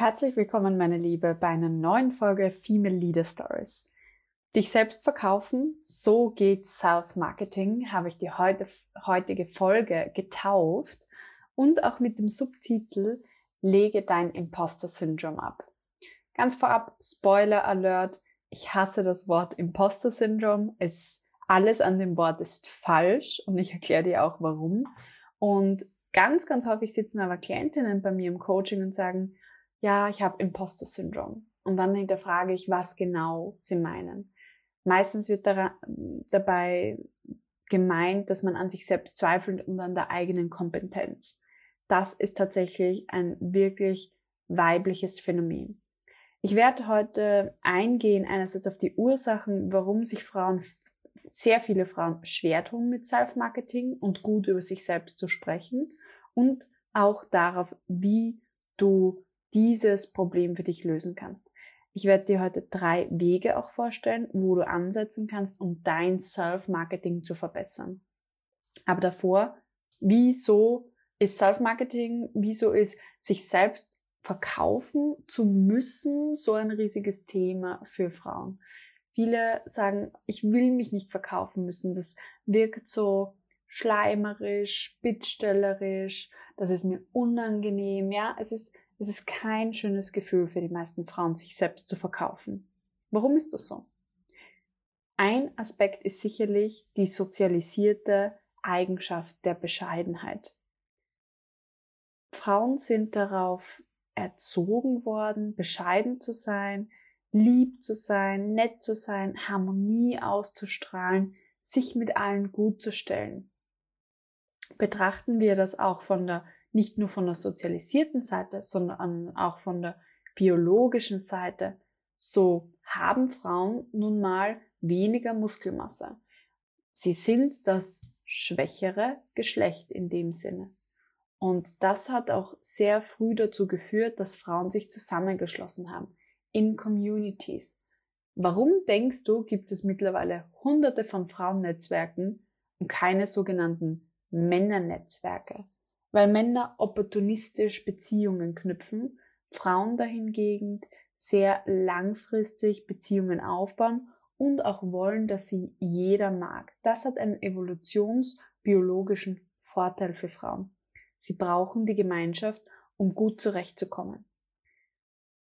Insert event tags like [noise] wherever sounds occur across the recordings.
Herzlich willkommen, meine Liebe, bei einer neuen Folge Female Leader Stories. Dich selbst verkaufen, so geht Self-Marketing, habe ich die heute, heutige Folge getauft und auch mit dem Subtitel Lege dein Imposter-Syndrom ab. Ganz vorab, Spoiler Alert, ich hasse das Wort Imposter-Syndrom. Es, alles an dem Wort ist falsch und ich erkläre dir auch warum. Und ganz, ganz häufig sitzen aber Klientinnen bei mir im Coaching und sagen, ja, ich habe Imposter-Syndrom. Und dann hinterfrage ich, was genau sie meinen. Meistens wird dabei gemeint, dass man an sich selbst zweifelt und an der eigenen Kompetenz. Das ist tatsächlich ein wirklich weibliches Phänomen. Ich werde heute eingehen einerseits auf die Ursachen, warum sich Frauen, sehr viele Frauen schwer tun mit Self-Marketing und gut über sich selbst zu sprechen und auch darauf, wie du dieses Problem für dich lösen kannst. Ich werde dir heute drei Wege auch vorstellen, wo du ansetzen kannst, um dein Self-Marketing zu verbessern. Aber davor, wieso ist Self-Marketing, wieso ist sich selbst verkaufen zu müssen so ein riesiges Thema für Frauen? Viele sagen, ich will mich nicht verkaufen müssen. Das wirkt so schleimerisch, bittstellerisch, das ist mir unangenehm. Ja, es ist es ist kein schönes Gefühl für die meisten Frauen, sich selbst zu verkaufen. Warum ist das so? Ein Aspekt ist sicherlich die sozialisierte Eigenschaft der Bescheidenheit. Frauen sind darauf erzogen worden, bescheiden zu sein, lieb zu sein, nett zu sein, Harmonie auszustrahlen, sich mit allen gut zu stellen. Betrachten wir das auch von der nicht nur von der sozialisierten Seite, sondern auch von der biologischen Seite, so haben Frauen nun mal weniger Muskelmasse. Sie sind das schwächere Geschlecht in dem Sinne. Und das hat auch sehr früh dazu geführt, dass Frauen sich zusammengeschlossen haben in Communities. Warum denkst du, gibt es mittlerweile hunderte von Frauennetzwerken und keine sogenannten Männernetzwerke? Weil Männer opportunistisch Beziehungen knüpfen, Frauen dahingegen sehr langfristig Beziehungen aufbauen und auch wollen, dass sie jeder mag. Das hat einen evolutionsbiologischen Vorteil für Frauen. Sie brauchen die Gemeinschaft, um gut zurechtzukommen.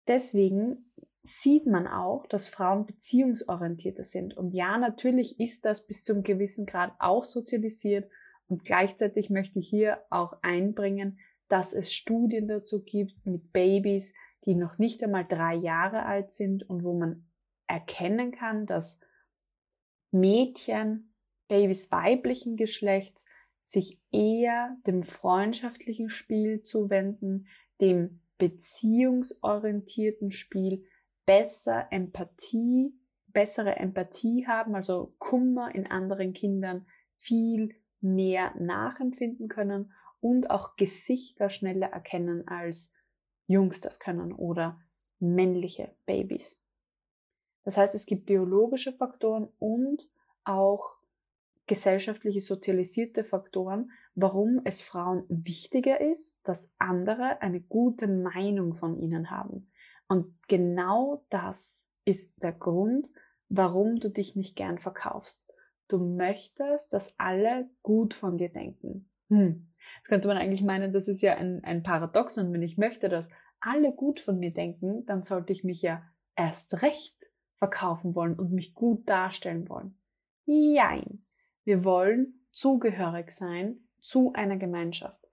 Deswegen sieht man auch, dass Frauen beziehungsorientierter sind. Und ja, natürlich ist das bis zu einem gewissen Grad auch sozialisiert und gleichzeitig möchte ich hier auch einbringen, dass es Studien dazu gibt mit Babys, die noch nicht einmal drei Jahre alt sind und wo man erkennen kann, dass Mädchen, Babys weiblichen Geschlechts sich eher dem freundschaftlichen Spiel zuwenden, dem beziehungsorientierten Spiel, besser Empathie, bessere Empathie haben, also Kummer in anderen Kindern viel mehr nachempfinden können und auch Gesichter schneller erkennen als Jungs das können oder männliche Babys. Das heißt, es gibt biologische Faktoren und auch gesellschaftliche sozialisierte Faktoren, warum es Frauen wichtiger ist, dass andere eine gute Meinung von ihnen haben. Und genau das ist der Grund, warum du dich nicht gern verkaufst. Du möchtest, dass alle gut von dir denken. Hm. Jetzt könnte man eigentlich meinen, das ist ja ein, ein Paradoxon. Wenn ich möchte, dass alle gut von mir denken, dann sollte ich mich ja erst recht verkaufen wollen und mich gut darstellen wollen. Jein. Wir wollen zugehörig sein zu einer Gemeinschaft.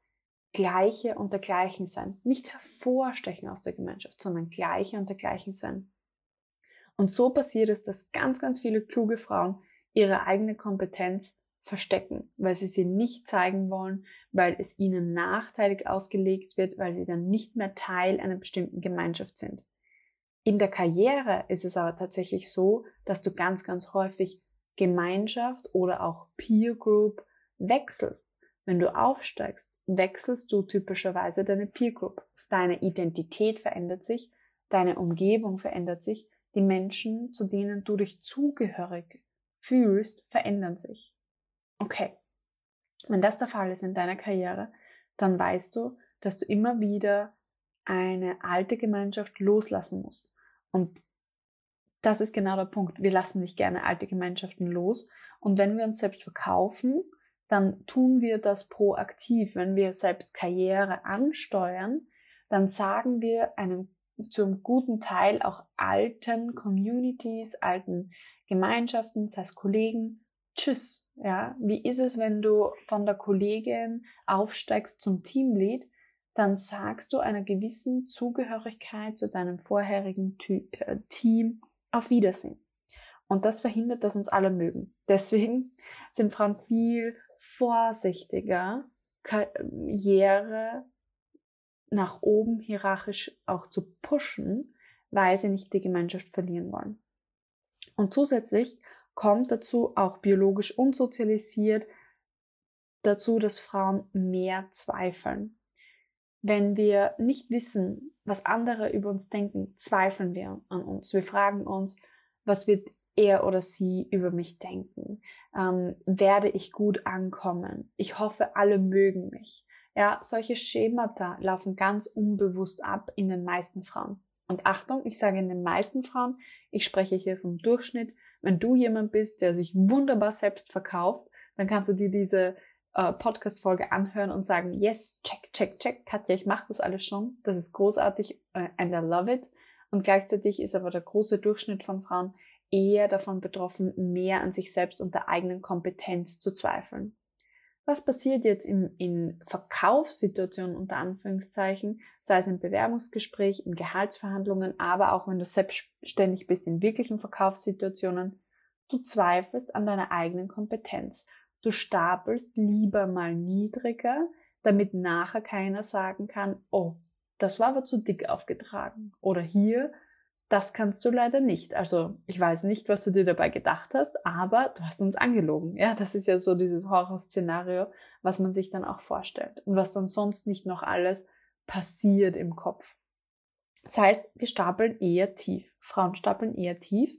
Gleiche unter Gleichen sein. Nicht hervorstechen aus der Gemeinschaft, sondern Gleiche unter Gleichen sein. Und so passiert es, dass ganz, ganz viele kluge Frauen ihre eigene Kompetenz verstecken, weil sie sie nicht zeigen wollen, weil es ihnen nachteilig ausgelegt wird, weil sie dann nicht mehr Teil einer bestimmten Gemeinschaft sind. In der Karriere ist es aber tatsächlich so, dass du ganz, ganz häufig Gemeinschaft oder auch Peer Group wechselst. Wenn du aufsteigst, wechselst du typischerweise deine Peer Group. Deine Identität verändert sich, deine Umgebung verändert sich, die Menschen, zu denen du dich zugehörig fühlst, verändern sich. Okay. Wenn das der Fall ist in deiner Karriere, dann weißt du, dass du immer wieder eine alte Gemeinschaft loslassen musst. Und das ist genau der Punkt. Wir lassen nicht gerne alte Gemeinschaften los. Und wenn wir uns selbst verkaufen, dann tun wir das proaktiv. Wenn wir selbst Karriere ansteuern, dann sagen wir einem zum guten Teil auch alten Communities, alten Gemeinschaften, sei es Kollegen, tschüss. Ja, wie ist es, wenn du von der Kollegin aufsteigst zum Teamlead? Dann sagst du einer gewissen Zugehörigkeit zu deinem vorherigen äh, Team auf Wiedersehen. Und das verhindert, dass uns alle mögen. Deswegen sind Frauen viel vorsichtiger, Karriere nach oben hierarchisch auch zu pushen, weil sie nicht die Gemeinschaft verlieren wollen. Und zusätzlich kommt dazu auch biologisch unsozialisiert dazu, dass Frauen mehr zweifeln. Wenn wir nicht wissen, was andere über uns denken, zweifeln wir an uns. Wir fragen uns, was wird er oder sie über mich denken? Ähm, werde ich gut ankommen? Ich hoffe, alle mögen mich. Ja, solche Schemata laufen ganz unbewusst ab in den meisten Frauen. Und Achtung, ich sage in den meisten Frauen, ich spreche hier vom Durchschnitt. Wenn du jemand bist, der sich wunderbar selbst verkauft, dann kannst du dir diese äh, Podcast-Folge anhören und sagen, yes, check, check, check, Katja, ich mache das alles schon. Das ist großartig äh, and I love it. Und gleichzeitig ist aber der große Durchschnitt von Frauen eher davon betroffen, mehr an sich selbst und der eigenen Kompetenz zu zweifeln. Was passiert jetzt in, in Verkaufssituationen unter Anführungszeichen, sei es im Bewerbungsgespräch, in Gehaltsverhandlungen, aber auch wenn du selbstständig bist in wirklichen Verkaufssituationen? Du zweifelst an deiner eigenen Kompetenz. Du stapelst lieber mal niedriger, damit nachher keiner sagen kann, oh, das war aber zu dick aufgetragen. Oder hier, das kannst du leider nicht. Also ich weiß nicht, was du dir dabei gedacht hast, aber du hast uns angelogen. Ja, das ist ja so dieses Horrorszenario, was man sich dann auch vorstellt und was dann sonst nicht noch alles passiert im Kopf. Das heißt, wir stapeln eher tief. Frauen stapeln eher tief.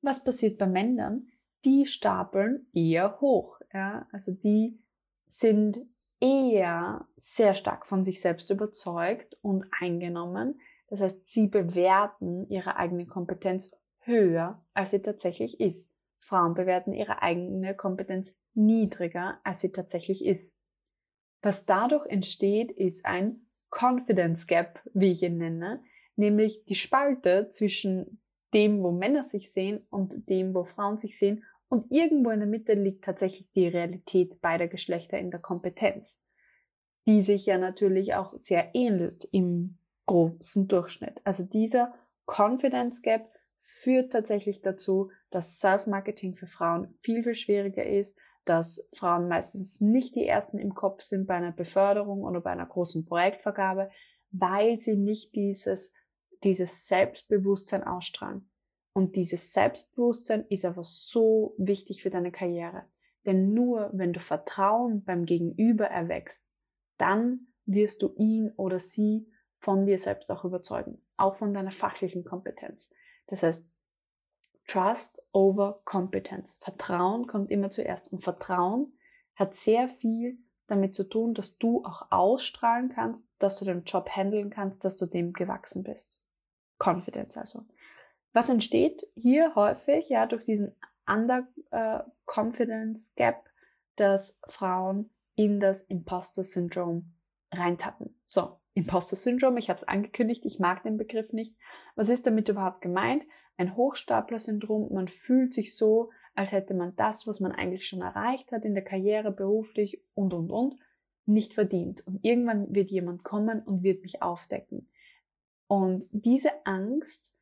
Was passiert bei Männern? Die stapeln eher hoch. Ja, also die sind eher sehr stark von sich selbst überzeugt und eingenommen das heißt, sie bewerten ihre eigene Kompetenz höher, als sie tatsächlich ist. Frauen bewerten ihre eigene Kompetenz niedriger, als sie tatsächlich ist. Was dadurch entsteht, ist ein Confidence Gap, wie ich ihn nenne, nämlich die Spalte zwischen dem, wo Männer sich sehen und dem, wo Frauen sich sehen. Und irgendwo in der Mitte liegt tatsächlich die Realität beider Geschlechter in der Kompetenz, die sich ja natürlich auch sehr ähnelt im großen Durchschnitt. Also dieser Confidence Gap führt tatsächlich dazu, dass Self-Marketing für Frauen viel, viel schwieriger ist, dass Frauen meistens nicht die ersten im Kopf sind bei einer Beförderung oder bei einer großen Projektvergabe, weil sie nicht dieses, dieses Selbstbewusstsein ausstrahlen. Und dieses Selbstbewusstsein ist aber so wichtig für deine Karriere. Denn nur wenn du Vertrauen beim Gegenüber erwächst, dann wirst du ihn oder sie von dir selbst auch überzeugen, auch von deiner fachlichen Kompetenz. Das heißt, Trust over Competence. Vertrauen kommt immer zuerst. Und Vertrauen hat sehr viel damit zu tun, dass du auch ausstrahlen kannst, dass du den Job handeln kannst, dass du dem gewachsen bist. Confidence also. Was entsteht hier häufig, ja, durch diesen Under äh, Gap, dass Frauen in das Imposter Syndrome reintappen. So, Imposter Syndrome, ich habe es angekündigt, ich mag den Begriff nicht. Was ist damit überhaupt gemeint? Ein Hochstapler-Syndrom, man fühlt sich so, als hätte man das, was man eigentlich schon erreicht hat in der Karriere, beruflich und, und, und, nicht verdient. Und irgendwann wird jemand kommen und wird mich aufdecken. Und diese Angst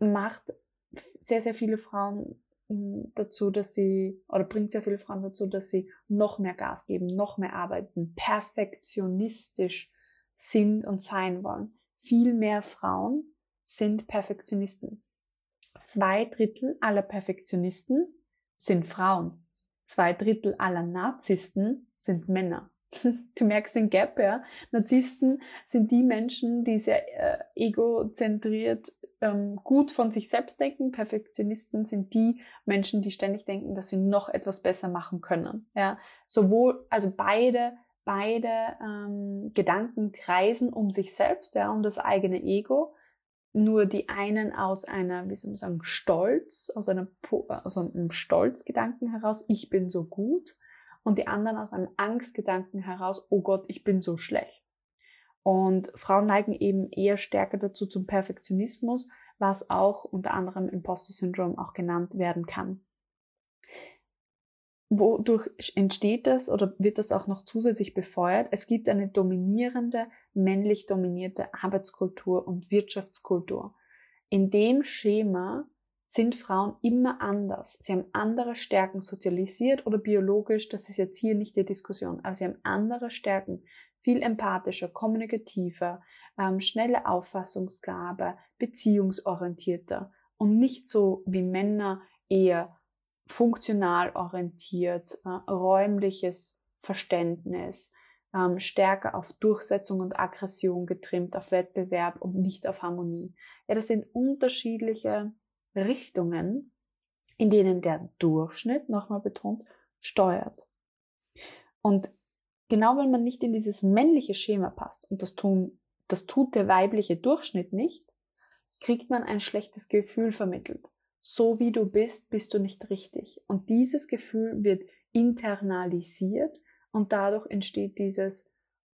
macht sehr, sehr viele Frauen hm, dazu, dass sie, oder bringt sehr viele Frauen dazu, dass sie noch mehr Gas geben, noch mehr arbeiten, perfektionistisch sind und sein wollen. Viel mehr Frauen sind Perfektionisten. Zwei Drittel aller Perfektionisten sind Frauen. Zwei Drittel aller Narzissten sind Männer. [laughs] Du merkst den Gap, ja. Narzissten sind die Menschen, die sehr äh, egozentriert ähm, gut von sich selbst denken. Perfektionisten sind die Menschen, die ständig denken, dass sie noch etwas besser machen können. Ja, sowohl, also beide beide ähm, Gedanken kreisen um sich selbst, ja, um das eigene Ego. Nur die einen aus einer, wie soll man sagen, Stolz, aus, einer, aus einem Stolzgedanken heraus, ich bin so gut. Und die anderen aus einem Angstgedanken heraus, oh Gott, ich bin so schlecht. Und Frauen neigen eben eher stärker dazu zum Perfektionismus, was auch unter anderem Imposter-Syndrom auch genannt werden kann. Wodurch entsteht das oder wird das auch noch zusätzlich befeuert? Es gibt eine dominierende, männlich dominierte Arbeitskultur und Wirtschaftskultur. In dem Schema sind Frauen immer anders. Sie haben andere Stärken sozialisiert oder biologisch, das ist jetzt hier nicht die Diskussion, aber sie haben andere Stärken, viel empathischer, kommunikativer, ähm, schnelle Auffassungsgabe, beziehungsorientierter und nicht so wie Männer eher funktional orientiert, äh, räumliches Verständnis, ähm, stärker auf Durchsetzung und Aggression getrimmt, auf Wettbewerb und nicht auf Harmonie. Ja, das sind unterschiedliche Richtungen, in denen der Durchschnitt, nochmal betont, steuert. Und genau wenn man nicht in dieses männliche Schema passt, und das, tun, das tut der weibliche Durchschnitt nicht, kriegt man ein schlechtes Gefühl vermittelt so wie du bist, bist du nicht richtig. Und dieses Gefühl wird internalisiert und dadurch entsteht dieses,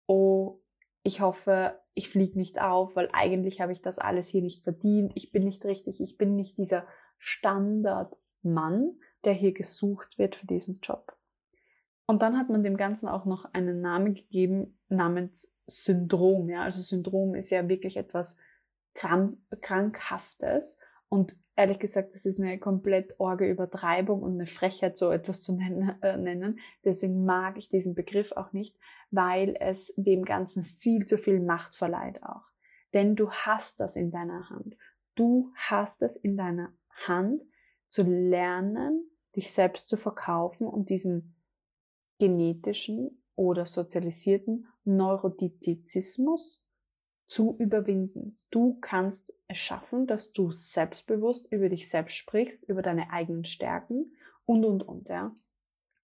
oh, ich hoffe, ich fliege nicht auf, weil eigentlich habe ich das alles hier nicht verdient, ich bin nicht richtig, ich bin nicht dieser Standardmann, der hier gesucht wird für diesen Job. Und dann hat man dem Ganzen auch noch einen Namen gegeben namens Syndrom. Ja, also Syndrom ist ja wirklich etwas Krankhaftes und ehrlich gesagt, das ist eine komplett orge Übertreibung und eine Frechheit, so etwas zu [laughs] äh, nennen. Deswegen mag ich diesen Begriff auch nicht, weil es dem Ganzen viel zu viel Macht verleiht auch. Denn du hast das in deiner Hand. Du hast es in deiner Hand zu lernen, dich selbst zu verkaufen und diesen genetischen oder sozialisierten Neurotizismus zu überwinden. Du kannst es schaffen, dass du selbstbewusst über dich selbst sprichst, über deine eigenen Stärken und, und, und, ja.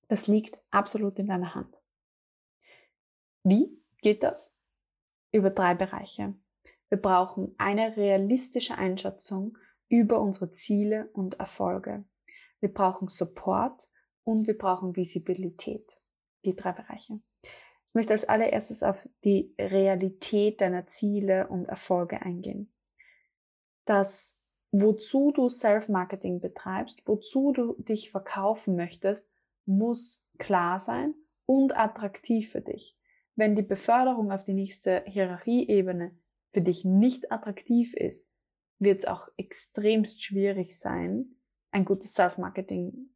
Das liegt absolut in deiner Hand. Wie geht das? Über drei Bereiche. Wir brauchen eine realistische Einschätzung über unsere Ziele und Erfolge. Wir brauchen Support und wir brauchen Visibilität. Die drei Bereiche. Ich möchte als allererstes auf die Realität deiner Ziele und Erfolge eingehen. Das, wozu du Self-Marketing betreibst, wozu du dich verkaufen möchtest, muss klar sein und attraktiv für dich. Wenn die Beförderung auf die nächste Hierarchieebene für dich nicht attraktiv ist, wird es auch extremst schwierig sein, ein gutes Self-Marketing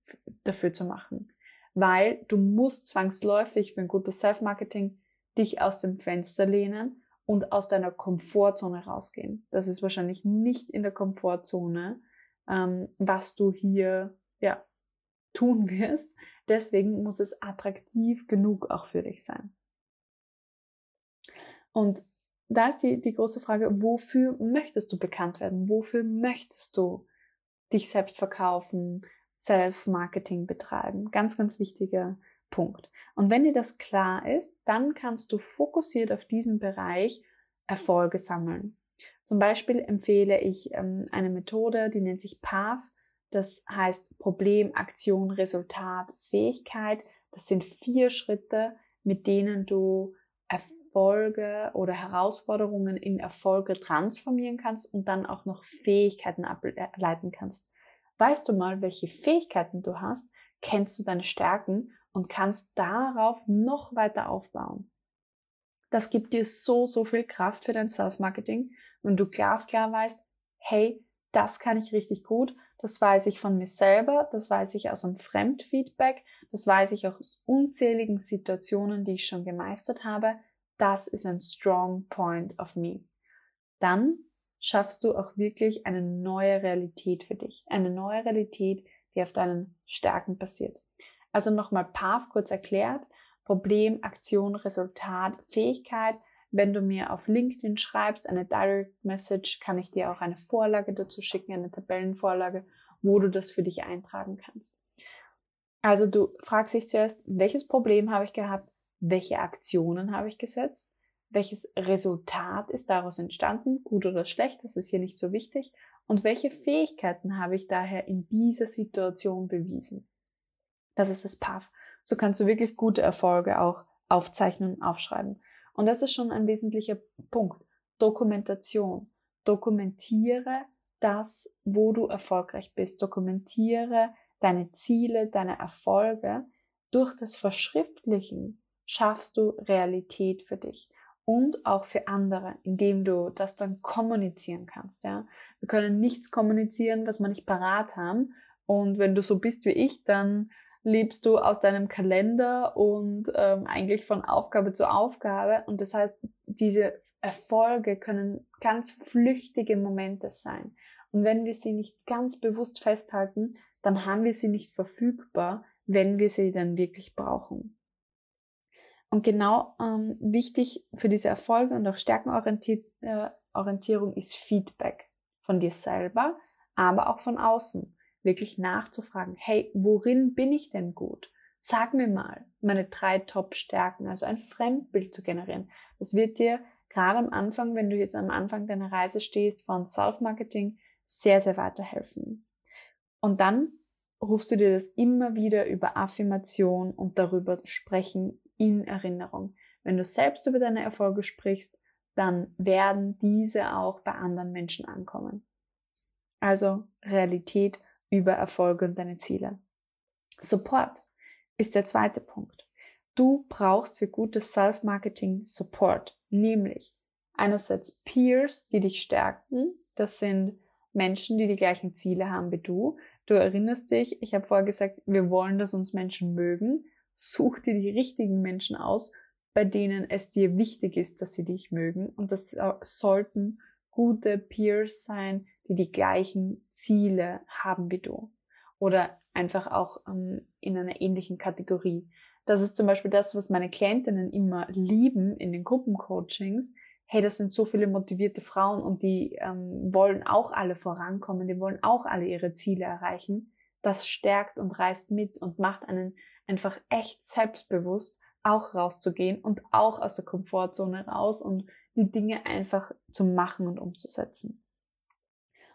dafür zu machen weil du musst zwangsläufig für ein gutes Self-Marketing dich aus dem Fenster lehnen und aus deiner Komfortzone rausgehen. Das ist wahrscheinlich nicht in der Komfortzone, ähm, was du hier ja tun wirst. Deswegen muss es attraktiv genug auch für dich sein. Und da ist die, die große Frage, wofür möchtest du bekannt werden? Wofür möchtest du dich selbst verkaufen? Self-Marketing betreiben. Ganz, ganz wichtiger Punkt. Und wenn dir das klar ist, dann kannst du fokussiert auf diesen Bereich Erfolge sammeln. Zum Beispiel empfehle ich ähm, eine Methode, die nennt sich PATH. Das heißt Problem, Aktion, Resultat, Fähigkeit. Das sind vier Schritte, mit denen du Erfolge oder Herausforderungen in Erfolge transformieren kannst und dann auch noch Fähigkeiten ableiten kannst. Weißt du mal, welche Fähigkeiten du hast, kennst du deine Stärken und kannst darauf noch weiter aufbauen. Das gibt dir so, so viel Kraft für dein Self-Marketing, wenn du glasklar weißt, hey, das kann ich richtig gut, das weiß ich von mir selber, das weiß ich aus einem Fremdfeedback, das weiß ich auch aus unzähligen Situationen, die ich schon gemeistert habe. Das ist ein strong point of me. Dann schaffst du auch wirklich eine neue Realität für dich. Eine neue Realität, die auf deinen Stärken basiert. Also nochmal PAF kurz erklärt. Problem, Aktion, Resultat, Fähigkeit. Wenn du mir auf LinkedIn schreibst, eine Direct Message, kann ich dir auch eine Vorlage dazu schicken, eine Tabellenvorlage, wo du das für dich eintragen kannst. Also du fragst dich zuerst, welches Problem habe ich gehabt? welche Aktionen habe ich gesetzt, welches Resultat ist daraus entstanden, gut oder schlecht, das ist hier nicht so wichtig, und welche Fähigkeiten habe ich daher in dieser Situation bewiesen. Das ist das PAF. So kannst du wirklich gute Erfolge auch aufzeichnen und aufschreiben. Und das ist schon ein wesentlicher Punkt. Dokumentation. Dokumentiere das, wo du erfolgreich bist. Dokumentiere deine Ziele, deine Erfolge. Durch das Verschriftlichen schaffst du Realität für dich und auch für andere, indem du das dann kommunizieren kannst. Ja, wir können nichts kommunizieren, was wir nicht parat haben. Und wenn du so bist wie ich, dann lebst du aus deinem Kalender und ähm, eigentlich von Aufgabe zu Aufgabe. Und das heißt, diese Erfolge können ganz flüchtige Momente sein. Und wenn wir sie nicht ganz bewusst festhalten, dann haben wir sie nicht verfügbar, wenn wir sie dann wirklich brauchen. Und genau ähm, wichtig für diese Erfolge und auch Stärkenorientierung ist Feedback von dir selber, aber auch von außen. Wirklich nachzufragen, hey, worin bin ich denn gut? Sag mir mal meine drei Top-Stärken, also ein Fremdbild zu generieren. Das wird dir gerade am Anfang, wenn du jetzt am Anfang deiner Reise stehst von Self-Marketing, sehr, sehr weiterhelfen. Und dann rufst du dir das immer wieder über Affirmation und darüber sprechen in Erinnerung. Wenn du selbst über deine Erfolge sprichst, dann werden diese auch bei anderen Menschen ankommen. Also Realität über Erfolge und deine Ziele. Support ist der zweite Punkt. Du brauchst für gutes Self-Marketing Support, nämlich einerseits Peers, die dich stärken. Das sind Menschen, die die gleichen Ziele haben wie du. Du erinnerst dich, ich habe vorher gesagt, wir wollen, dass uns Menschen mögen such dir die richtigen Menschen aus, bei denen es dir wichtig ist, dass sie dich mögen. Und das sollten gute Peers sein, die die gleichen Ziele haben wie du. Oder einfach auch ähm, in einer ähnlichen Kategorie. Das ist zum Beispiel das, was meine Klientinnen immer lieben in den Gruppencoachings. Hey, das sind so viele motivierte Frauen und die ähm, wollen auch alle vorankommen, die wollen auch alle ihre Ziele erreichen. Das stärkt und reißt mit und macht einen einfach echt selbstbewusst auch rauszugehen und auch aus der Komfortzone raus und die Dinge einfach zu machen und umzusetzen.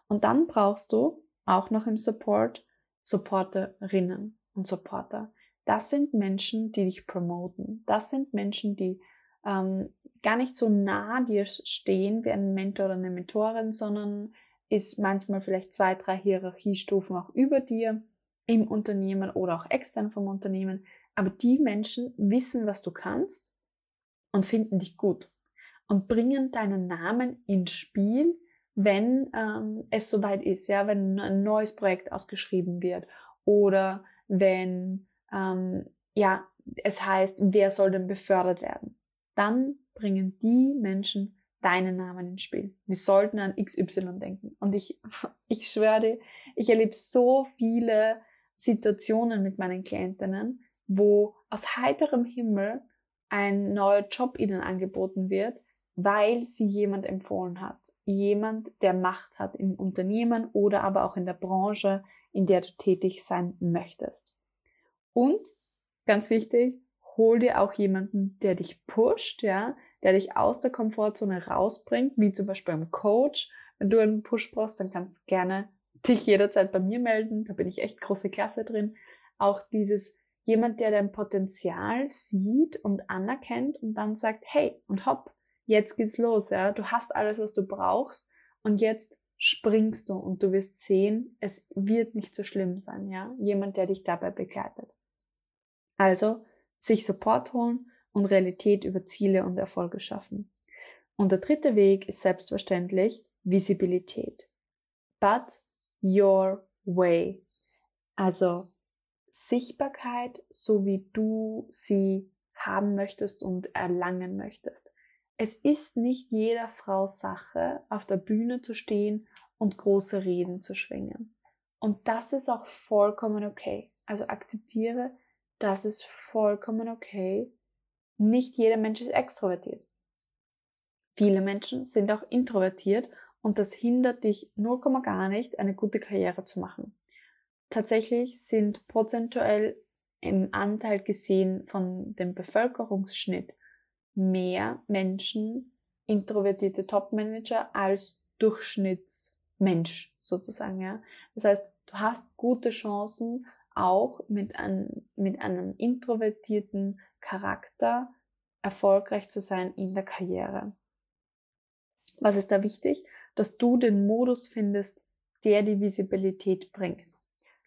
Und dann brauchst du auch noch im Support Supporterinnen und Supporter. Das sind Menschen, die dich promoten. Das sind Menschen, die ähm, gar nicht so nah dir stehen wie ein Mentor oder eine Mentorin, sondern ist manchmal vielleicht zwei, drei Hierarchiestufen auch über dir im Unternehmen oder auch extern vom Unternehmen. Aber die Menschen wissen, was du kannst und finden dich gut und bringen deinen Namen ins Spiel, wenn ähm, es soweit ist, ja, wenn ein neues Projekt ausgeschrieben wird oder wenn ähm, ja es heißt, wer soll denn befördert werden, dann bringen die Menschen deinen Namen ins Spiel. Wir sollten an XY denken. Und ich, [laughs] ich schwöre dir, ich erlebe so viele Situationen mit meinen Klientinnen, wo aus heiterem Himmel ein neuer Job ihnen angeboten wird, weil sie jemand empfohlen hat. Jemand, der Macht hat im Unternehmen oder aber auch in der Branche, in der du tätig sein möchtest. Und ganz wichtig, hol dir auch jemanden, der dich pusht, ja, der dich aus der Komfortzone rausbringt, wie zum Beispiel ein Coach. Wenn du einen Push brauchst, dann kannst du gerne dich jederzeit bei mir melden. Da bin ich echt große Klasse drin. Auch dieses jemand, der dein Potenzial sieht und anerkennt und dann sagt, hey, und hopp, jetzt geht's los, ja. Du hast alles, was du brauchst und jetzt springst du und du wirst sehen, es wird nicht so schlimm sein, ja. Jemand, der dich dabei begleitet. Also, sich Support holen und Realität über Ziele und Erfolge schaffen. Und der dritte Weg ist selbstverständlich Visibilität. But your way. Also Sichtbarkeit, so wie du sie haben möchtest und erlangen möchtest. Es ist nicht jeder Frau Sache, auf der Bühne zu stehen und große Reden zu schwingen. Und das ist auch vollkommen okay. Also akzeptiere, das ist vollkommen okay. Nicht jeder Mensch ist extrovertiert. Viele Menschen sind auch introvertiert und das hindert dich 0, gar nicht, eine gute Karriere zu machen. Tatsächlich sind prozentuell im Anteil gesehen von dem Bevölkerungsschnitt mehr Menschen, introvertierte Topmanager als Durchschnittsmensch sozusagen. Ja. Das heißt, du hast gute Chancen, auch mit, ein, mit einem introvertierten Charakter erfolgreich zu sein in der Karriere. Was ist da wichtig? Dass du den Modus findest, der die Visibilität bringt.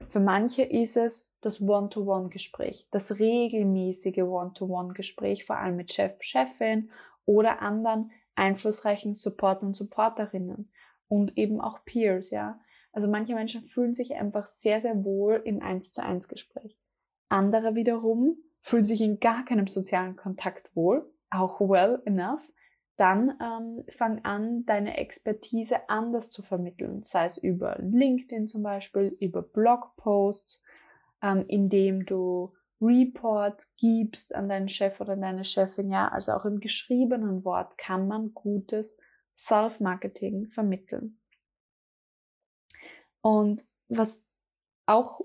Für manche ist es das One-to-One-Gespräch, das regelmäßige One-to-One-Gespräch, vor allem mit Chef, Chefin oder anderen einflussreichen Support und Supporterinnen und eben auch Peers, ja. Also manche Menschen fühlen sich einfach sehr, sehr wohl im 1 zu 1 Gespräch. Andere wiederum fühlen sich in gar keinem sozialen Kontakt wohl, auch well enough, dann ähm, fang an, deine Expertise anders zu vermitteln, sei es über LinkedIn zum Beispiel, über Blogposts, ähm, indem du Report gibst an deinen Chef oder deine Chefin, ja, also auch im geschriebenen Wort kann man gutes Self-Marketing vermitteln. Und was auch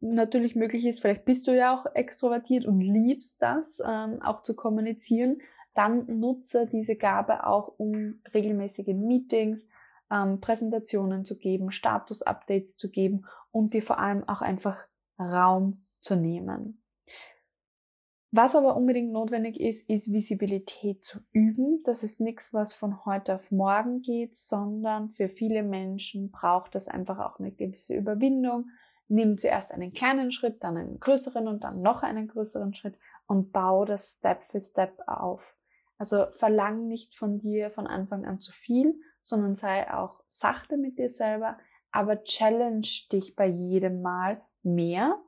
natürlich möglich ist, vielleicht bist du ja auch extrovertiert und liebst das, ähm, auch zu kommunizieren, dann nutze diese Gabe auch, um regelmäßige Meetings, ähm, Präsentationen zu geben, Status-Updates zu geben und dir vor allem auch einfach Raum zu nehmen. Was aber unbedingt notwendig ist, ist Visibilität zu üben. Das ist nichts, was von heute auf morgen geht, sondern für viele Menschen braucht es einfach auch eine gewisse Überwindung. Nimm zuerst einen kleinen Schritt, dann einen größeren und dann noch einen größeren Schritt und bau das Step für Step auf. Also verlang nicht von dir von Anfang an zu viel, sondern sei auch sachte mit dir selber, aber challenge dich bei jedem Mal mehr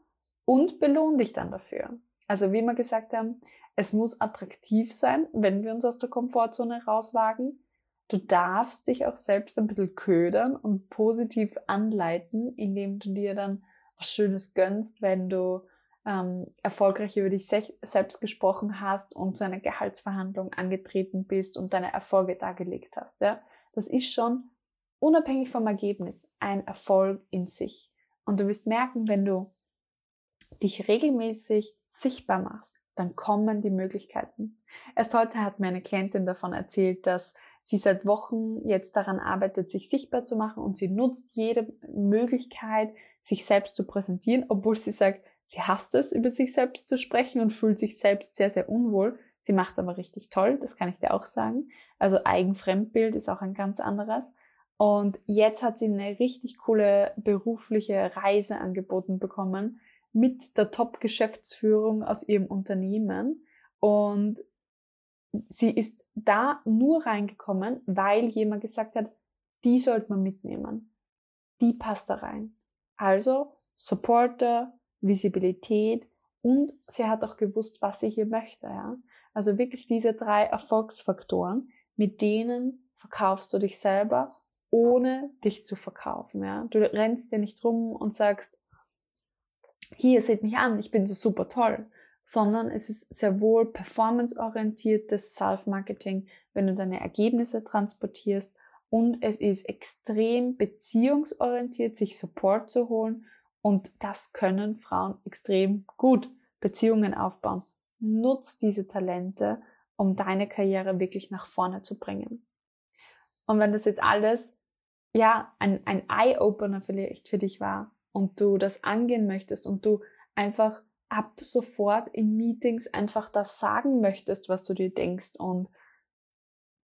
und belohn dich dann dafür. Also wie wir gesagt haben, es muss attraktiv sein, wenn wir uns aus der Komfortzone rauswagen. Du darfst dich auch selbst ein bisschen ködern und positiv anleiten, indem du dir dann was Schönes gönnst, wenn du ähm, erfolgreich über dich selbst gesprochen hast und zu einer Gehaltsverhandlung angetreten bist und deine Erfolge dargelegt hast. Ja? Das ist schon unabhängig vom Ergebnis ein Erfolg in sich. Und du wirst merken, wenn du dich regelmäßig sichtbar machst, dann kommen die Möglichkeiten. Erst heute hat mir eine Klientin davon erzählt, dass sie seit Wochen jetzt daran arbeitet, sich sichtbar zu machen und sie nutzt jede Möglichkeit, sich selbst zu präsentieren, obwohl sie sagt, sie hasst es, über sich selbst zu sprechen und fühlt sich selbst sehr, sehr unwohl. Sie macht aber richtig toll, das kann ich dir auch sagen. Also Eigenfremdbild ist auch ein ganz anderes. Und jetzt hat sie eine richtig coole berufliche Reise angeboten bekommen, mit der Top-Geschäftsführung aus ihrem Unternehmen. Und sie ist da nur reingekommen, weil jemand gesagt hat, die sollte man mitnehmen. Die passt da rein. Also Supporter, Visibilität und sie hat auch gewusst, was sie hier möchte. Ja? Also wirklich diese drei Erfolgsfaktoren, mit denen verkaufst du dich selber, ohne dich zu verkaufen. Ja? Du rennst dir nicht rum und sagst, hier seht mich an, ich bin so super toll, sondern es ist sehr wohl performanceorientiertes Self-Marketing, wenn du deine Ergebnisse transportierst und es ist extrem beziehungsorientiert, sich Support zu holen und das können Frauen extrem gut, Beziehungen aufbauen. Nutz diese Talente, um deine Karriere wirklich nach vorne zu bringen. Und wenn das jetzt alles, ja, ein, ein Eye-Opener vielleicht für dich war, und du das angehen möchtest und du einfach ab sofort in Meetings einfach das sagen möchtest, was du dir denkst und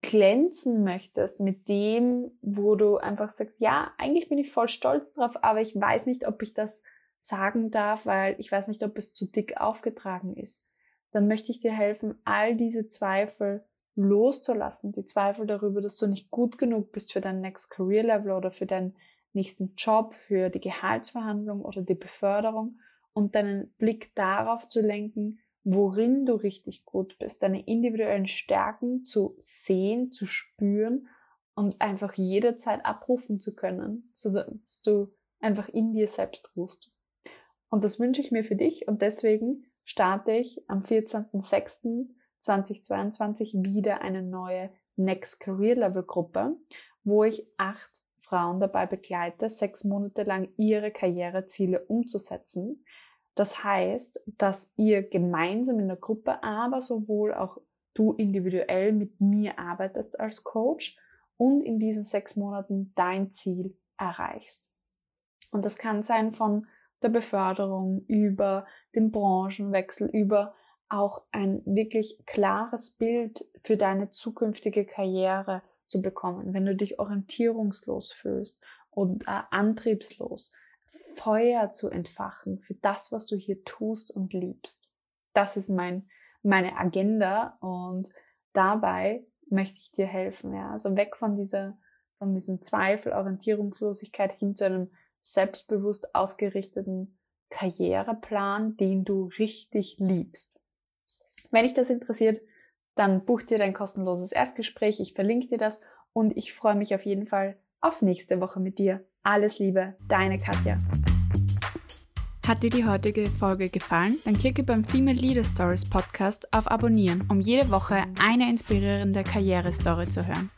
glänzen möchtest mit dem, wo du einfach sagst, ja, eigentlich bin ich voll stolz drauf, aber ich weiß nicht, ob ich das sagen darf, weil ich weiß nicht, ob es zu dick aufgetragen ist. Dann möchte ich dir helfen, all diese Zweifel loszulassen, die Zweifel darüber, dass du nicht gut genug bist für dein Next Career Level oder für dein nächsten Job, für die Gehaltsverhandlung oder die Beförderung und deinen Blick darauf zu lenken, worin du richtig gut bist, deine individuellen Stärken zu sehen, zu spüren und einfach jederzeit abrufen zu können, so dass du einfach in dir selbst ruhst. Und das wünsche ich mir für dich und deswegen starte ich am 14.06.2022 wieder eine neue Next Career Level Gruppe, wo ich acht Frauen dabei begleite, sechs Monate lang ihre Karriereziele umzusetzen. Das heißt, dass ihr gemeinsam in der Gruppe, aber sowohl auch du individuell mit mir arbeitest als Coach und in diesen sechs Monaten dein Ziel erreichst. Und das kann sein von der Beförderung über den Branchenwechsel, über auch ein wirklich klares Bild für deine zukünftige Karriere zu bekommen, wenn du dich orientierungslos fühlst und äh, antriebslos, Feuer zu entfachen für das, was du hier tust und liebst. Das ist mein, meine Agenda und dabei möchte ich dir helfen, ja. Also weg von dieser, von diesem Zweifel, Orientierungslosigkeit hin zu einem selbstbewusst ausgerichteten Karriereplan, den du richtig liebst. Wenn dich das interessiert, dann buch dir dein kostenloses Erstgespräch. Ich verlinke dir das und ich freue mich auf jeden Fall auf nächste Woche mit dir. Alles Liebe, deine Katja. Hat dir die heutige Folge gefallen? Dann klicke beim Female Leader Stories Podcast auf Abonnieren, um jede Woche eine inspirierende Karrierestory zu hören.